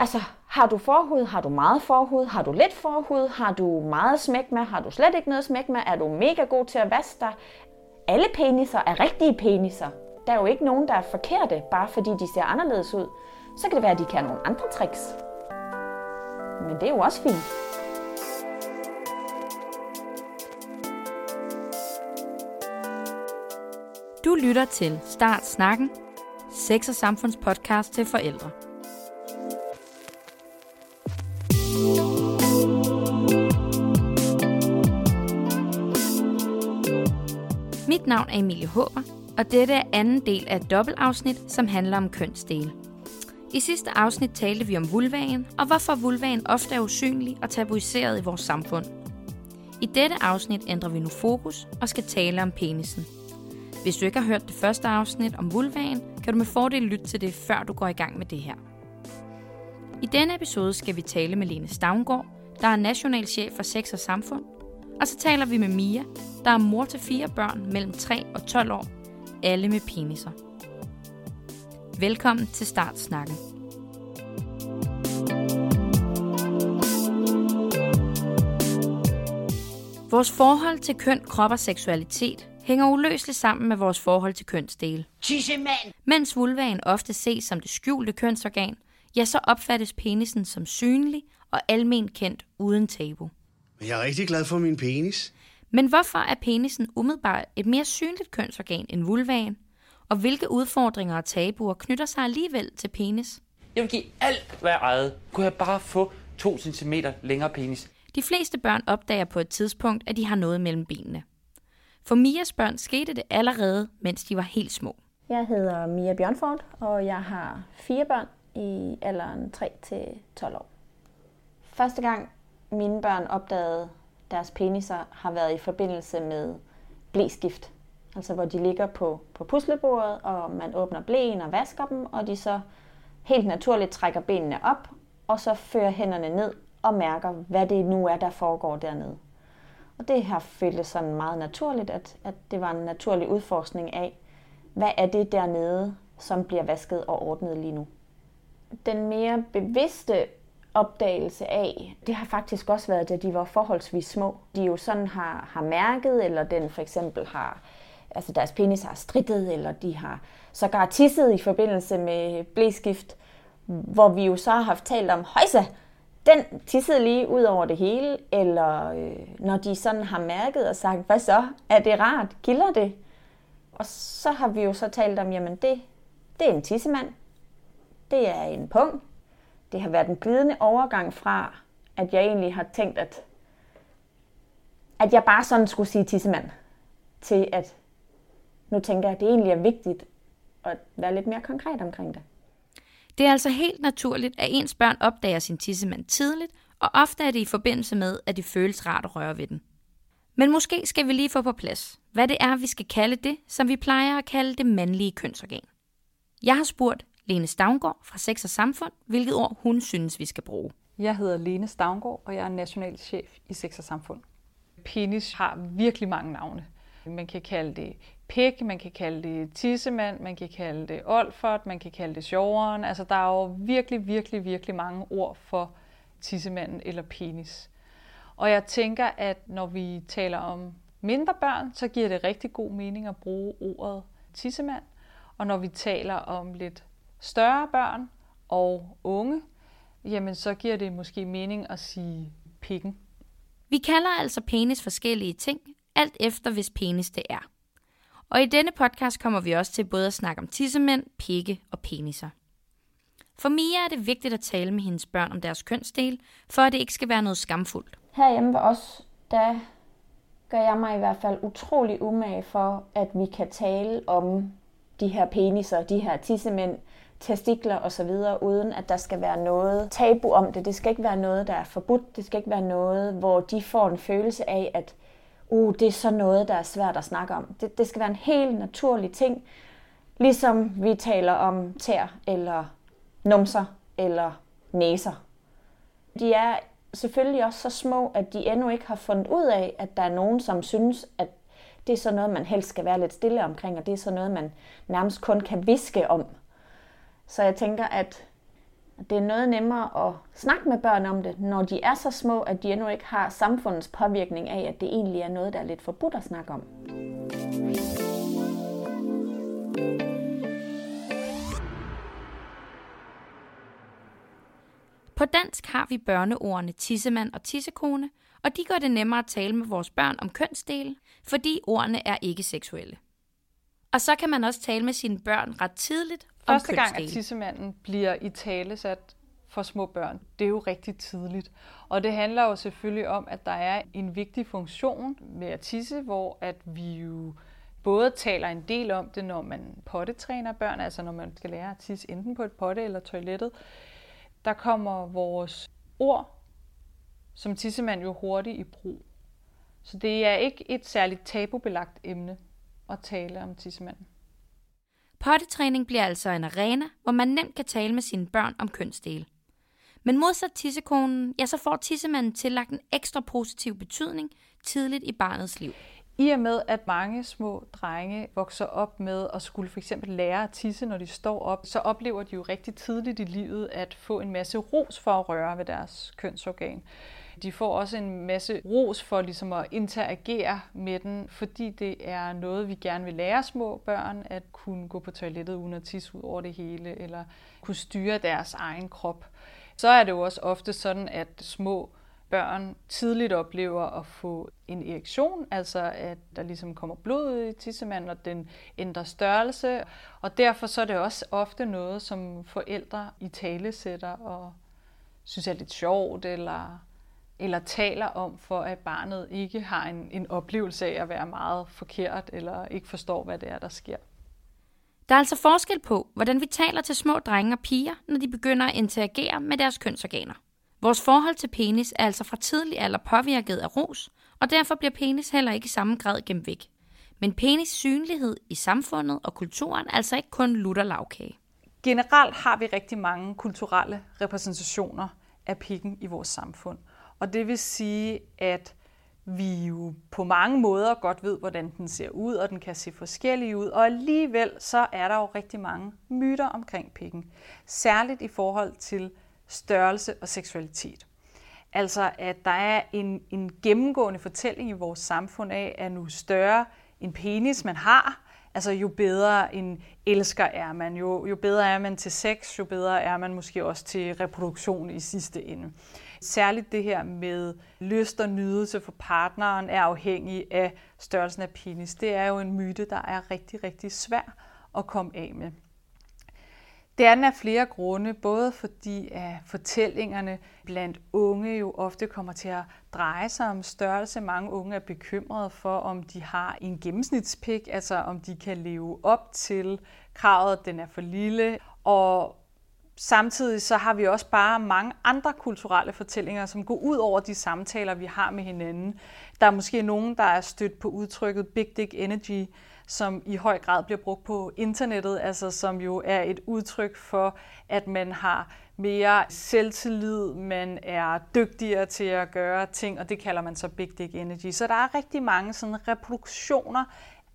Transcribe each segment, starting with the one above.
Altså, har du forhud? Har du meget forhud? Har du lidt forhud? Har du meget smæk med? Har du slet ikke noget smæk med? Er du mega god til at vaske dig? Alle peniser er rigtige peniser. Der er jo ikke nogen, der er forkerte, bare fordi de ser anderledes ud. Så kan det være, at de kan nogle andre tricks. Men det er jo også fint. Du lytter til Start Snakken, sex- og samfundspodcast til forældre. Navn er Emilie Håber, og dette er anden del af et dobbeltafsnit, som handler om kønsdele. I sidste afsnit talte vi om vulvaen, og hvorfor vulvaen ofte er usynlig og tabuiseret i vores samfund. I dette afsnit ændrer vi nu fokus og skal tale om penisen. Hvis du ikke har hørt det første afsnit om vulvaen, kan du med fordel lytte til det, før du går i gang med det her. I denne episode skal vi tale med Lene Stavngård, der er nationalchef for Sex og Samfund, og så taler vi med Mia, der er mor til fire børn mellem 3 og 12 år, alle med peniser. Velkommen til Startsnakken. Vores forhold til køn, krop og seksualitet hænger uløseligt sammen med vores forhold til kønsdele. Tissemand! Mens vulvaen ofte ses som det skjulte kønsorgan, ja, så opfattes penisen som synlig og almen kendt uden tabu. Men jeg er rigtig glad for min penis. Men hvorfor er penisen umiddelbart et mere synligt kønsorgan end vulvaen? Og hvilke udfordringer og tabuer knytter sig alligevel til penis? Jeg vil give alt, hvad jeg ejede. Kunne jeg bare få to centimeter længere penis? De fleste børn opdager på et tidspunkt, at de har noget mellem benene. For Mias børn skete det allerede, mens de var helt små. Jeg hedder Mia Bjørnfort, og jeg har fire børn i alderen 3-12 år. Første gang mine børn opdagede deres peniser, har været i forbindelse med blæskift. Altså hvor de ligger på, på puslebordet, og man åbner blæen og vasker dem, og de så helt naturligt trækker benene op, og så fører hænderne ned og mærker, hvad det nu er, der foregår dernede. Og det har føltes sådan meget naturligt, at, at det var en naturlig udforskning af, hvad er det dernede, som bliver vasket og ordnet lige nu. Den mere bevidste opdagelse af, det har faktisk også været, da de var forholdsvis små. De jo sådan har, har mærket, eller den for eksempel har, altså deres penis har strittet, eller de har sågar tisset i forbindelse med blæskift, hvor vi jo så har haft talt om, højsa, den tissede lige ud over det hele, eller øh, når de sådan har mærket og sagt, hvad så, er det rart, kilder det? Og så har vi jo så talt om, jamen det, det er en tissemand, det er en pung, det har været en glidende overgang fra, at jeg egentlig har tænkt, at, at jeg bare sådan skulle sige tissemand, til at nu tænker jeg, at det egentlig er vigtigt at være lidt mere konkret omkring det. Det er altså helt naturligt, at ens børn opdager sin tissemand tidligt, og ofte er det i forbindelse med, at det føles rart at røre ved den. Men måske skal vi lige få på plads, hvad det er, vi skal kalde det, som vi plejer at kalde det mandlige kønsorgan. Jeg har spurgt Lene Stavngård fra Sex og Samfund, hvilket ord hun synes, vi skal bruge. Jeg hedder Lene Stavngård, og jeg er nationalchef i Sex og Samfund. Penis har virkelig mange navne. Man kan kalde det pik, man kan kalde det tissemand, man kan kalde det olfert, man kan kalde det sjoveren. Altså, der er jo virkelig, virkelig, virkelig mange ord for tissemanden eller penis. Og jeg tænker, at når vi taler om mindre børn, så giver det rigtig god mening at bruge ordet tissemand. Og når vi taler om lidt større børn og unge, jamen så giver det måske mening at sige pikken. Vi kalder altså penis forskellige ting, alt efter hvis penis det er. Og i denne podcast kommer vi også til både at snakke om tissemænd, pikke og peniser. For Mia er det vigtigt at tale med hendes børn om deres kønsdel, for at det ikke skal være noget skamfuldt. Herhjemme ved os, der gør jeg mig i hvert fald utrolig umage for, at vi kan tale om de her peniser, de her tissemænd, testikler osv., uden at der skal være noget tabu om det. Det skal ikke være noget, der er forbudt. Det skal ikke være noget, hvor de får en følelse af, at uh, det er så noget, der er svært at snakke om. Det, det skal være en helt naturlig ting, ligesom vi taler om tær eller numser eller næser. De er selvfølgelig også så små, at de endnu ikke har fundet ud af, at der er nogen, som synes, at det er så noget, man helst skal være lidt stille omkring, og det er så noget, man nærmest kun kan viske om. Så jeg tænker, at Det er noget nemmere at snakke med børn om det, når de er så små, at de endnu ikke har samfundets påvirkning af, at det egentlig er noget, der er lidt forbudt at snakke om. På dansk har vi børneordene tissemand og tissekone, og de gør det nemmere at tale med vores børn om kønsdele, fordi ordene er ikke seksuelle. Og så kan man også tale med sine børn ret tidligt om Første gang, at tissemanden bliver i tale sat for små børn, det er jo rigtig tidligt. Og det handler jo selvfølgelig om, at der er en vigtig funktion med at tisse, hvor at vi jo både taler en del om det, når man pottetræner børn, altså når man skal lære at tisse enten på et potte eller toilettet. Der kommer vores ord som tissemand jo hurtigt i brug. Så det er ikke et særligt tabubelagt emne at tale om tissemanden. Pottetræning bliver altså en arena, hvor man nemt kan tale med sine børn om kønsdele. Men modsat tissekonen, ja, så får tissemanden tillagt en ekstra positiv betydning tidligt i barnets liv. I og med, at mange små drenge vokser op med at skulle for eksempel lære at tisse, når de står op, så oplever de jo rigtig tidligt i livet at få en masse ros for at røre ved deres kønsorgan. De får også en masse ros for ligesom at interagere med den, fordi det er noget, vi gerne vil lære små børn, at kunne gå på toilettet uden at tisse ud over det hele, eller kunne styre deres egen krop. Så er det jo også ofte sådan, at små børn tidligt oplever at få en erektion, altså at der ligesom kommer blod ud i tissemanden, og den ændrer størrelse. Og derfor så er det også ofte noget, som forældre i tale sætter og synes er lidt sjovt, eller, eller taler om, for at barnet ikke har en, en oplevelse af at være meget forkert, eller ikke forstår, hvad det er, der sker. Der er altså forskel på, hvordan vi taler til små drenge og piger, når de begynder at interagere med deres kønsorganer. Vores forhold til penis er altså fra tidlig alder påvirket af ros, og derfor bliver penis heller ikke i samme grad gemt væk. Men penis synlighed i samfundet og kulturen er altså ikke kun lutter lavkage. Generelt har vi rigtig mange kulturelle repræsentationer af pikken i vores samfund. Og det vil sige, at vi jo på mange måder godt ved, hvordan den ser ud, og den kan se forskellig ud. Og alligevel så er der jo rigtig mange myter omkring pikken. Særligt i forhold til størrelse og seksualitet. Altså at der er en, en gennemgående fortælling i vores samfund af, at nu større en penis man har, altså jo bedre en elsker er man, jo, jo bedre er man til sex, jo bedre er man måske også til reproduktion i sidste ende. Særligt det her med lyst og nydelse for partneren er afhængig af størrelsen af penis. Det er jo en myte, der er rigtig, rigtig svær at komme af med. Det er den af flere grunde, både fordi at fortællingerne blandt unge jo ofte kommer til at dreje sig om størrelse. Mange unge er bekymrede for, om de har en gennemsnitspik, altså om de kan leve op til kravet, at den er for lille. Og samtidig så har vi også bare mange andre kulturelle fortællinger, som går ud over de samtaler, vi har med hinanden. Der er måske nogen, der er stødt på udtrykket Big Dick Energy, som i høj grad bliver brugt på internettet, altså som jo er et udtryk for, at man har mere selvtillid, man er dygtigere til at gøre ting, og det kalder man så Big Dick Energy. Så der er rigtig mange sådan reproduktioner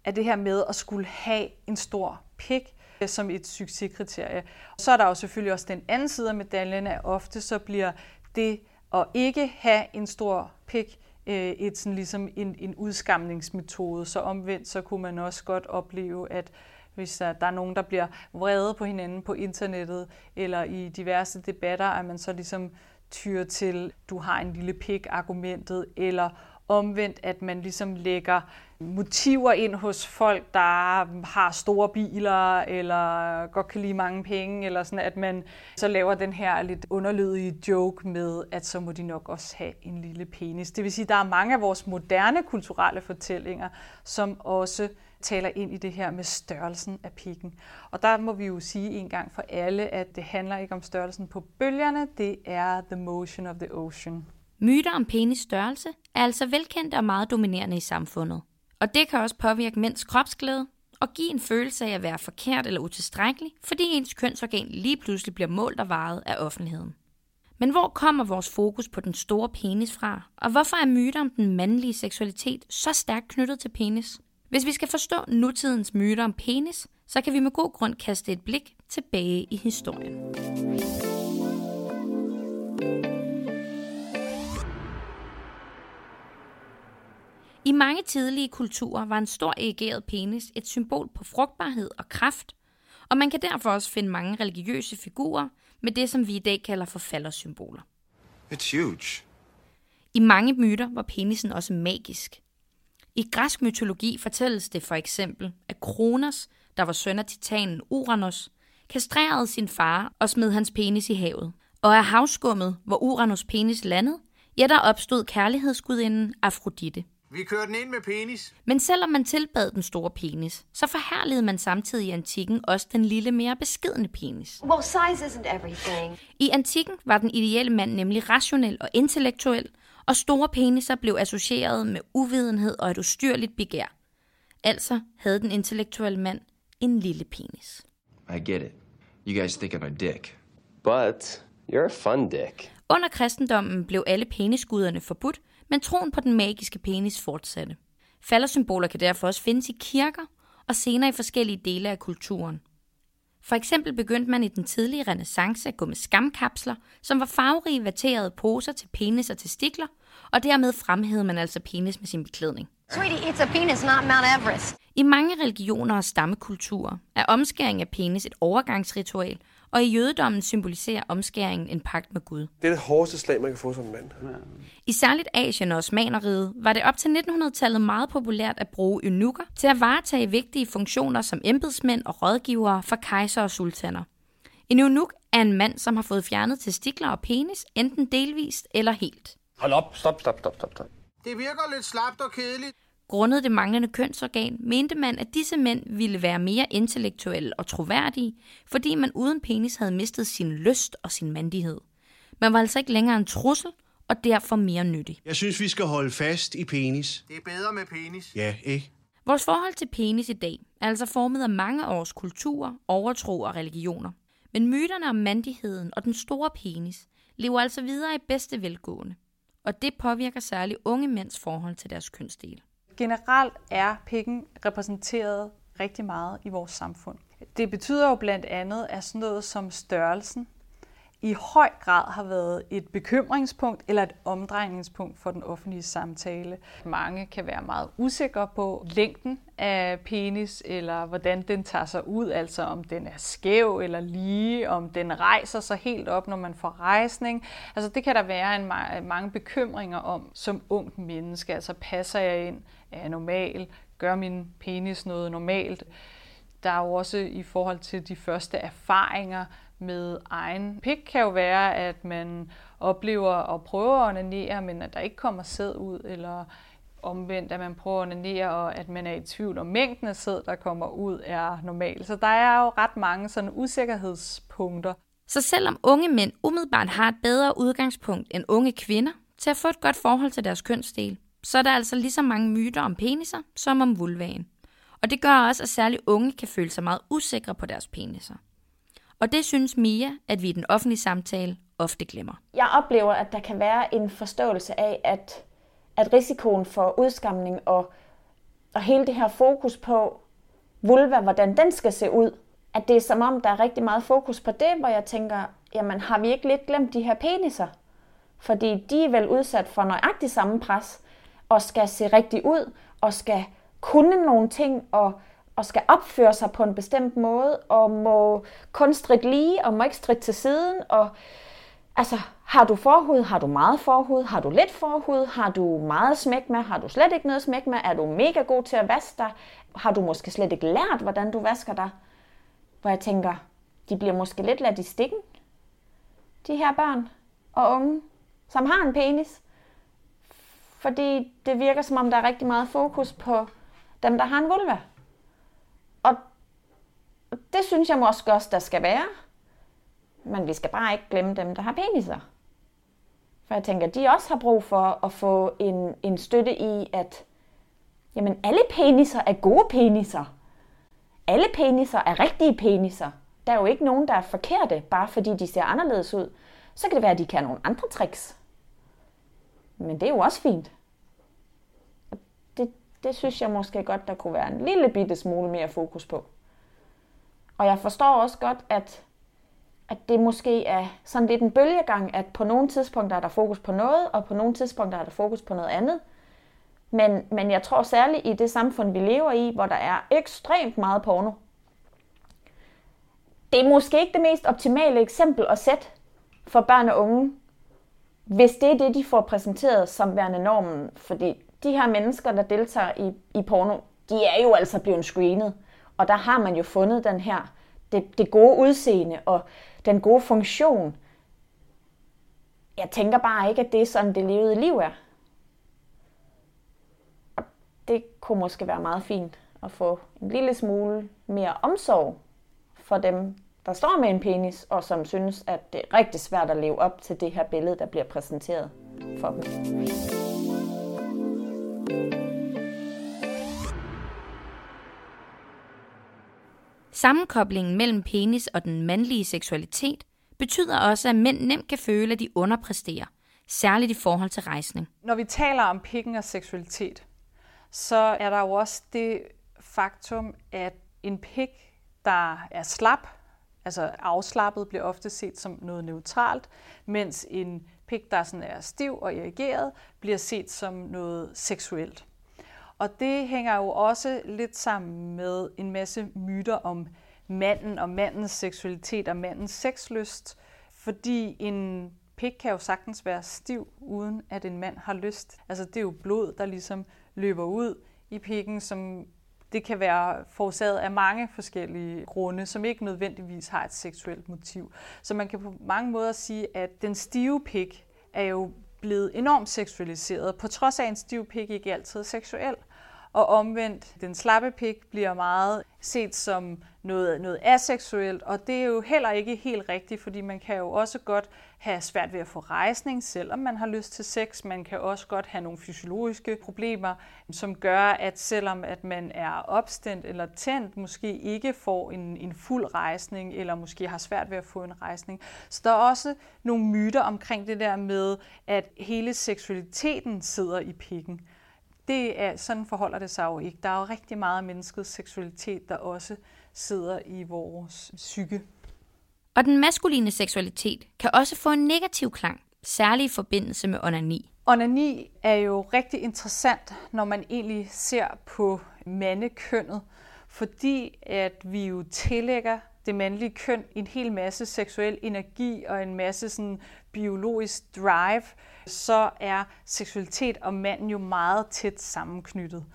af det her med at skulle have en stor pik som et succeskriterie. Så er der jo selvfølgelig også den anden side af medaljen, at ofte så bliver det at ikke have en stor pik øh, et sådan ligesom en, en udskamningsmetode. Så omvendt så kunne man også godt opleve, at hvis der, der er nogen, der bliver vrede på hinanden på internettet eller i diverse debatter, at man så ligesom tyr til, du har en lille pik-argumentet, eller omvendt, at man ligesom lægger motiver ind hos folk, der har store biler, eller godt kan lide mange penge, eller sådan, at man så laver den her lidt underlydige joke med, at så må de nok også have en lille penis. Det vil sige, at der er mange af vores moderne kulturelle fortællinger, som også taler ind i det her med størrelsen af pikken. Og der må vi jo sige en gang for alle, at det handler ikke om størrelsen på bølgerne, det er the motion of the ocean. Myter om penis størrelse er altså velkendte og meget dominerende i samfundet. Og det kan også påvirke mænds kropsglæde og give en følelse af at være forkert eller utilstrækkelig, fordi ens kønsorgan lige pludselig bliver målt og varet af offentligheden. Men hvor kommer vores fokus på den store penis fra? Og hvorfor er myter om den mandlige seksualitet så stærkt knyttet til penis? Hvis vi skal forstå nutidens myter om penis, så kan vi med god grund kaste et blik tilbage i historien. I mange tidlige kulturer var en stor erigeret penis et symbol på frugtbarhed og kraft, og man kan derfor også finde mange religiøse figurer med det, som vi i dag kalder for faldersymboler. It's huge. I mange myter var penisen også magisk. I græsk mytologi fortælles det for eksempel, at Kronos, der var søn af titanen Uranus, kastrerede sin far og smed hans penis i havet. Og af havskummet, hvor Uranus penis landede, ja, der opstod kærlighedsgudinden Afrodite. Vi kører den ind med penis. Men selvom man tilbad den store penis, så forherligede man samtidig i antikken også den lille, mere beskedne penis. Well, size isn't everything. I antikken var den ideelle mand nemlig rationel og intellektuel, og store peniser blev associeret med uvidenhed og et ustyrligt begær. Altså havde den intellektuelle mand en lille penis. I get it. You guys think I'm a dick. But you're a fun dick. Under kristendommen blev alle penisguderne forbudt, men troen på den magiske penis fortsatte. Faldersymboler kan derfor også findes i kirker og senere i forskellige dele af kulturen. For eksempel begyndte man i den tidlige renaissance at gå med skamkapsler, som var farverige vaterede poser til penis og testikler, og dermed fremhævede man altså penis med sin beklædning. Sweetie, it's a penis, not Mount Everest. I mange religioner og stammekulturer er omskæring af penis et overgangsritual, og i jødedommen symboliserer omskæringen en pagt med Gud. Det er det hårdeste slag, man kan få som mand. I særligt Asien og Osmaneriget var det op til 1900-tallet meget populært at bruge eunukker til at varetage vigtige funktioner som embedsmænd og rådgivere for kejser og sultaner. En eunuk er en mand, som har fået fjernet testikler og penis, enten delvist eller helt. Hold op, stop, stop, stop, stop, stop. Det virker lidt slapt og kedeligt. Grundet det manglende kønsorgan mente man, at disse mænd ville være mere intellektuelle og troværdige, fordi man uden penis havde mistet sin lyst og sin mandighed. Man var altså ikke længere en trussel, og derfor mere nyttig. Jeg synes, vi skal holde fast i penis. Det er bedre med penis. Ja, ikke? Vores forhold til penis i dag er altså formet af mange års kulturer, overtro og religioner. Men myterne om mandigheden og den store penis lever altså videre i bedste velgående. Og det påvirker særligt unge mænds forhold til deres kønsdel. Generelt er pikken repræsenteret rigtig meget i vores samfund. Det betyder jo blandt andet, at sådan noget som størrelsen i høj grad har været et bekymringspunkt eller et omdrejningspunkt for den offentlige samtale. Mange kan være meget usikre på længden af penis, eller hvordan den tager sig ud, altså om den er skæv eller lige, om den rejser sig helt op, når man får rejsning. Altså det kan der være en, mange bekymringer om som ungt menneske. Altså passer jeg ind? Er jeg normal? Gør min penis noget normalt? Der er jo også i forhold til de første erfaringer med egen pik kan jo være, at man oplever at prøve at onanere, men at der ikke kommer sæd ud, eller omvendt, at man prøver at onanere, og at man er i tvivl om mængden af sæd, der kommer ud, er normal. Så der er jo ret mange sådan usikkerhedspunkter. Så selvom unge mænd umiddelbart har et bedre udgangspunkt end unge kvinder til at få et godt forhold til deres kønsdel, så er der altså lige så mange myter om peniser som om vulvaen. Og det gør også, at særligt unge kan føle sig meget usikre på deres peniser. Og det synes Mia, at vi i den offentlige samtale ofte glemmer. Jeg oplever, at der kan være en forståelse af, at, at risikoen for udskamning og, og hele det her fokus på vulva, hvordan den skal se ud, at det er som om, der er rigtig meget fokus på det, hvor jeg tænker, jamen har vi ikke lidt glemt de her peniser? Fordi de er vel udsat for nøjagtig samme pres, og skal se rigtig ud, og skal kunne nogle ting, og og skal opføre sig på en bestemt måde, og må kun stridt lige, og må ikke stridt til siden, og altså, har du forhud, har du meget forhud, har du lidt forhud, har du meget smæk med, har du slet ikke noget smæk med, er du mega god til at vaske dig, har du måske slet ikke lært, hvordan du vasker dig, hvor jeg tænker, de bliver måske lidt ladt i stikken, de her børn og unge, som har en penis, fordi det virker som om, der er rigtig meget fokus på dem, der har en vulva. Det synes jeg måske også, der skal være. Men vi skal bare ikke glemme dem, der har peniser. For jeg tænker, de også har brug for at få en, en støtte i, at jamen, alle peniser er gode peniser. Alle peniser er rigtige peniser. Der er jo ikke nogen, der er forkerte, bare fordi de ser anderledes ud. Så kan det være, at de kan nogle andre tricks. Men det er jo også fint det synes jeg måske godt, der kunne være en lille bitte smule mere fokus på. Og jeg forstår også godt, at, at det måske er sådan lidt en bølgegang, at på nogle tidspunkter er der fokus på noget, og på nogle tidspunkter er der fokus på noget andet. Men, men jeg tror særligt i det samfund, vi lever i, hvor der er ekstremt meget porno, det er måske ikke det mest optimale eksempel at sætte for børn og unge, hvis det er det, de får præsenteret som værende normen. Fordi de her mennesker, der deltager i, i porno, de er jo altså blevet screenet. Og der har man jo fundet den her, det, det gode udseende og den gode funktion. Jeg tænker bare ikke, at det er sådan, det levede liv er. Det kunne måske være meget fint at få en lille smule mere omsorg for dem, der står med en penis, og som synes, at det er rigtig svært at leve op til det her billede, der bliver præsenteret for dem. Sammenkoblingen mellem penis og den mandlige seksualitet betyder også, at mænd nemt kan føle, at de underpresterer, særligt i forhold til rejsning. Når vi taler om pikken og seksualitet, så er der jo også det faktum, at en pik, der er slap, altså afslappet, bliver ofte set som noget neutralt, mens en pik, der sådan er stiv og irrigeret, bliver set som noget seksuelt. Og det hænger jo også lidt sammen med en masse myter om manden og mandens seksualitet og mandens sexlyst, fordi en pik kan jo sagtens være stiv, uden at en mand har lyst. Altså det er jo blod, der ligesom løber ud i pikken, som det kan være forårsaget af mange forskellige grunde, som ikke nødvendigvis har et seksuelt motiv. Så man kan på mange måder sige, at den stive pik er jo blevet enormt seksualiseret, på trods af at en stiv pik ikke altid er seksuel. Og omvendt, den slappe pik bliver meget set som noget, noget aseksuelt, og det er jo heller ikke helt rigtigt, fordi man kan jo også godt have svært ved at få rejsning, selvom man har lyst til sex. Man kan også godt have nogle fysiologiske problemer, som gør, at selvom at man er opstændt eller tændt, måske ikke får en, en fuld rejsning, eller måske har svært ved at få en rejsning. Så der er også nogle myter omkring det der med, at hele seksualiteten sidder i pikken. Det er, sådan forholder det sig jo ikke. Der er jo rigtig meget af menneskets seksualitet, der også sidder i vores psyke. Og den maskuline seksualitet kan også få en negativ klang, særligt i forbindelse med onani. Onani er jo rigtig interessant, når man egentlig ser på mandekønnet, fordi at vi jo tillægger det mandlige køn en hel masse seksuel energi og en masse sådan biologisk drive, så er seksualitet og manden jo meget tæt sammenknyttet.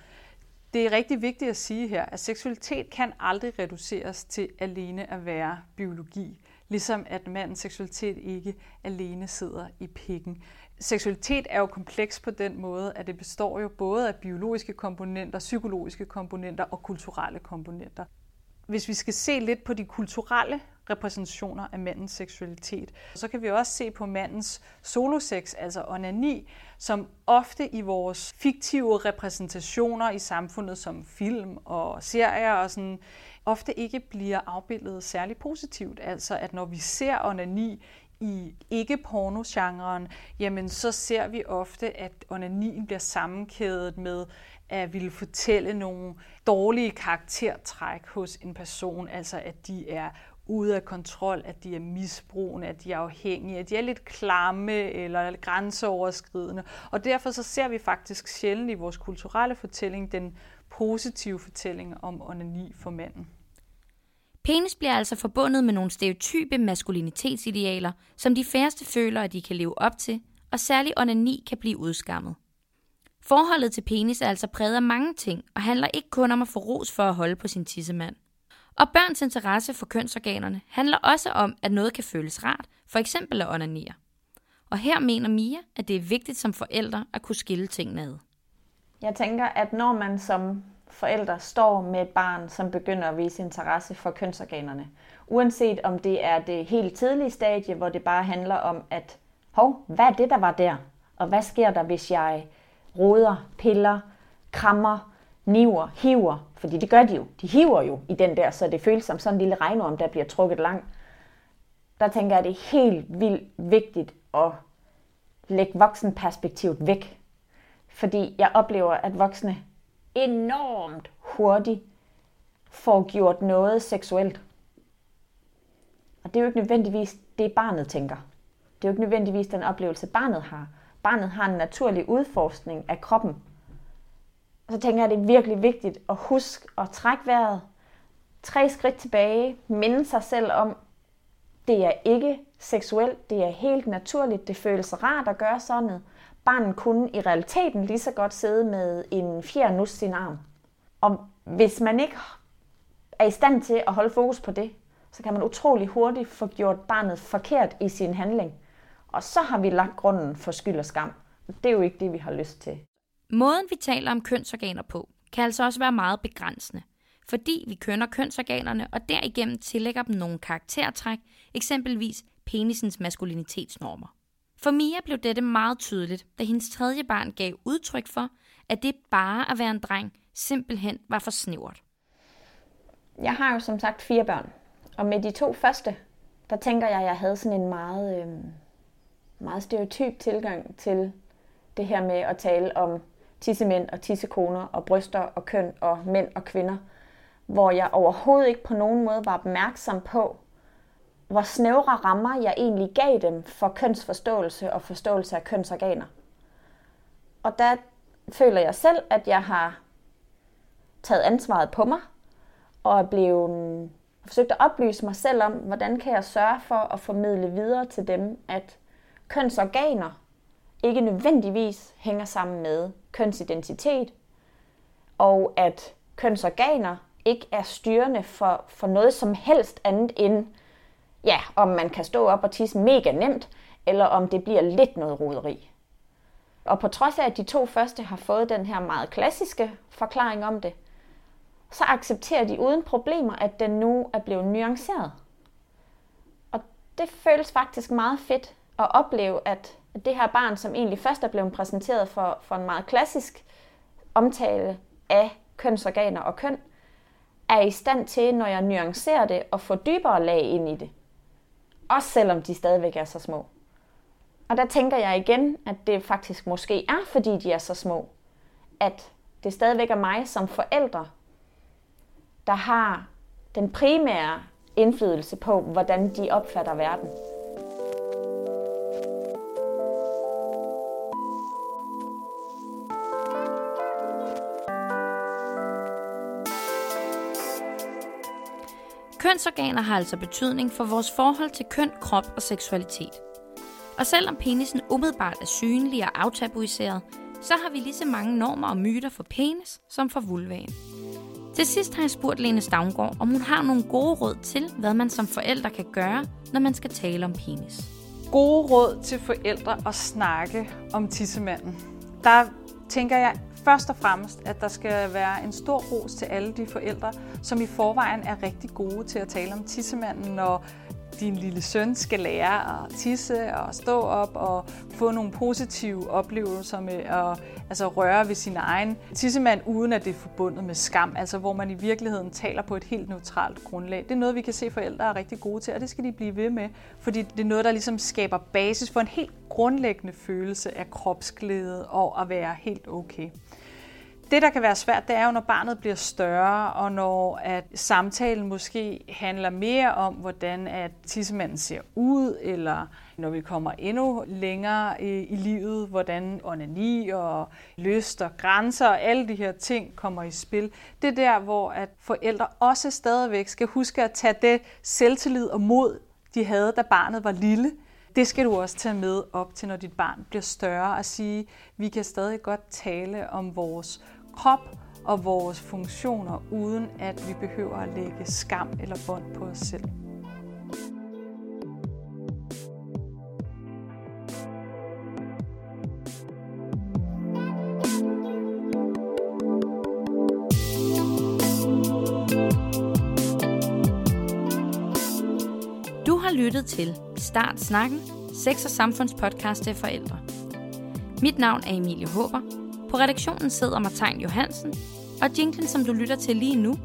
Det er rigtig vigtigt at sige her, at seksualitet kan aldrig reduceres til alene at være biologi, ligesom at mandens seksualitet ikke alene sidder i pikken. Seksualitet er jo kompleks på den måde, at det består jo både af biologiske komponenter, psykologiske komponenter og kulturelle komponenter. Hvis vi skal se lidt på de kulturelle repræsentationer af mandens seksualitet, så kan vi også se på mandens soloseks, altså onani, som ofte i vores fiktive repræsentationer i samfundet, som film og serier og sådan, ofte ikke bliver afbildet særlig positivt. Altså at når vi ser onani i ikke-porno-genren, jamen så ser vi ofte, at onanien bliver sammenkædet med at ville fortælle nogle dårlige karaktertræk hos en person, altså at de er ude af kontrol, at de er misbrugende, at de er afhængige, at de er lidt klamme eller grænseoverskridende. Og derfor så ser vi faktisk sjældent i vores kulturelle fortælling den positive fortælling om onani for manden. Penis bliver altså forbundet med nogle stereotype maskulinitetsidealer, som de færreste føler, at de kan leve op til, og særlig onani kan blive udskammet. Forholdet til penis er altså præget af mange ting, og handler ikke kun om at få ros for at holde på sin tissemand. Og børns interesse for kønsorganerne handler også om, at noget kan føles rart, for eksempel at onanere. Og her mener Mia, at det er vigtigt som forældre at kunne skille tingene ad. Jeg tænker, at når man som forældre står med et barn, som begynder at vise interesse for kønsorganerne, uanset om det er det helt tidlige stadie, hvor det bare handler om, at hov, hvad er det, der var der? Og hvad sker der, hvis jeg roder, piller, krammer, niver, hiver, fordi det gør de jo. De hiver jo i den der, så det føles som sådan en lille regnorm, der bliver trukket langt. Der tænker jeg, at det er helt vildt vigtigt at lægge voksenperspektivet væk. Fordi jeg oplever, at voksne enormt hurtigt får gjort noget seksuelt. Og det er jo ikke nødvendigvis det, barnet tænker. Det er jo ikke nødvendigvis den oplevelse, barnet har. Barnet har en naturlig udforskning af kroppen, Og så tænker jeg, at det er virkelig vigtigt at huske at trække vejret, tre skridt tilbage, minde sig selv om, det er ikke seksuelt, det er helt naturligt, det føles rart at gøre sådan noget. Barnet kunne i realiteten lige så godt sidde med en fjer nus sin arm. Og hvis man ikke er i stand til at holde fokus på det, så kan man utrolig hurtigt få gjort barnet forkert i sin handling. Og så har vi lagt grunden for skyld og skam. Det er jo ikke det, vi har lyst til. Måden, vi taler om kønsorganer på, kan altså også være meget begrænsende, fordi vi kønner kønsorganerne og derigennem tillægger dem nogle karaktertræk, eksempelvis penisens maskulinitetsnormer. For Mia blev dette meget tydeligt, da hendes tredje barn gav udtryk for, at det bare at være en dreng simpelthen var for snævert. Jeg har jo som sagt fire børn, og med de to første, der tænker jeg, at jeg havde sådan en meget, øh, meget stereotyp tilgang til det her med at tale om tissemænd og tissekoner og bryster og køn og mænd og kvinder, hvor jeg overhovedet ikke på nogen måde var opmærksom på, hvor snævre rammer jeg egentlig gav dem for kønsforståelse og forståelse af kønsorganer. Og der føler jeg selv, at jeg har taget ansvaret på mig, og er blevet forsøgt at oplyse mig selv om, hvordan kan jeg sørge for at formidle videre til dem, at kønsorganer ikke nødvendigvis hænger sammen med kønsidentitet, og at kønsorganer ikke er styrende for, for noget som helst andet end, ja, om man kan stå op og tisse mega nemt, eller om det bliver lidt noget roderi. Og på trods af, at de to første har fået den her meget klassiske forklaring om det, så accepterer de uden problemer, at den nu er blevet nuanceret. Og det føles faktisk meget fedt at opleve, at det her barn, som egentlig først er blevet præsenteret for, for en meget klassisk omtale af kønsorganer og køn, er i stand til, når jeg nuancerer det, at få dybere lag ind i det. Også selvom de stadigvæk er så små. Og der tænker jeg igen, at det faktisk måske er, fordi de er så små, at det stadigvæk er mig som forældre, der har den primære indflydelse på, hvordan de opfatter verden. Kønsorganer har altså betydning for vores forhold til køn, krop og seksualitet. Og selvom penisen umiddelbart er synlig og aftabuiseret, så har vi lige så mange normer og myter for penis som for vulvaen. Til sidst har jeg spurgt Lene Stavngård, om hun har nogle gode råd til, hvad man som forældre kan gøre, når man skal tale om penis. Gode råd til forældre at snakke om tissemanden. Der tænker jeg først og fremmest, at der skal være en stor ros til alle de forældre, som i forvejen er rigtig gode til at tale om tissemanden, når din lille søn skal lære at tisse og stå op og få nogle positive oplevelser med at altså røre ved sin egen tissemand, uden at det er forbundet med skam, altså hvor man i virkeligheden taler på et helt neutralt grundlag. Det er noget, vi kan se forældre er rigtig gode til, og det skal de blive ved med, fordi det er noget, der ligesom skaber basis for en helt grundlæggende følelse af kropsglæde og at være helt okay. Det, der kan være svært, det er jo, når barnet bliver større, og når at samtalen måske handler mere om, hvordan at tissemanden ser ud, eller når vi kommer endnu længere i, i livet, hvordan onani og lyst og grænser og alle de her ting kommer i spil. Det er der, hvor at forældre også stadigvæk skal huske at tage det selvtillid og mod, de havde, da barnet var lille, det skal du også tage med op til, når dit barn bliver større, og sige, vi kan stadig godt tale om vores krop og vores funktioner, uden at vi behøver at lægge skam eller bånd på os selv. Du har lyttet til Start Snakken, sex- og samfundspodcast til forældre. Mit navn er Emilie Håber, på redaktionen sidder Martin Johansen, og jinglen, som du lytter til lige nu,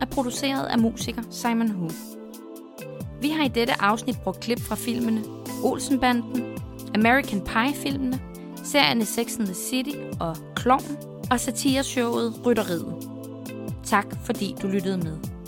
er produceret af musiker Simon Hu. Vi har i dette afsnit brugt klip fra filmene Olsenbanden, American Pie-filmene, serierne Sex and the City og Klovn og satireshowet Rytteriet. Tak fordi du lyttede med.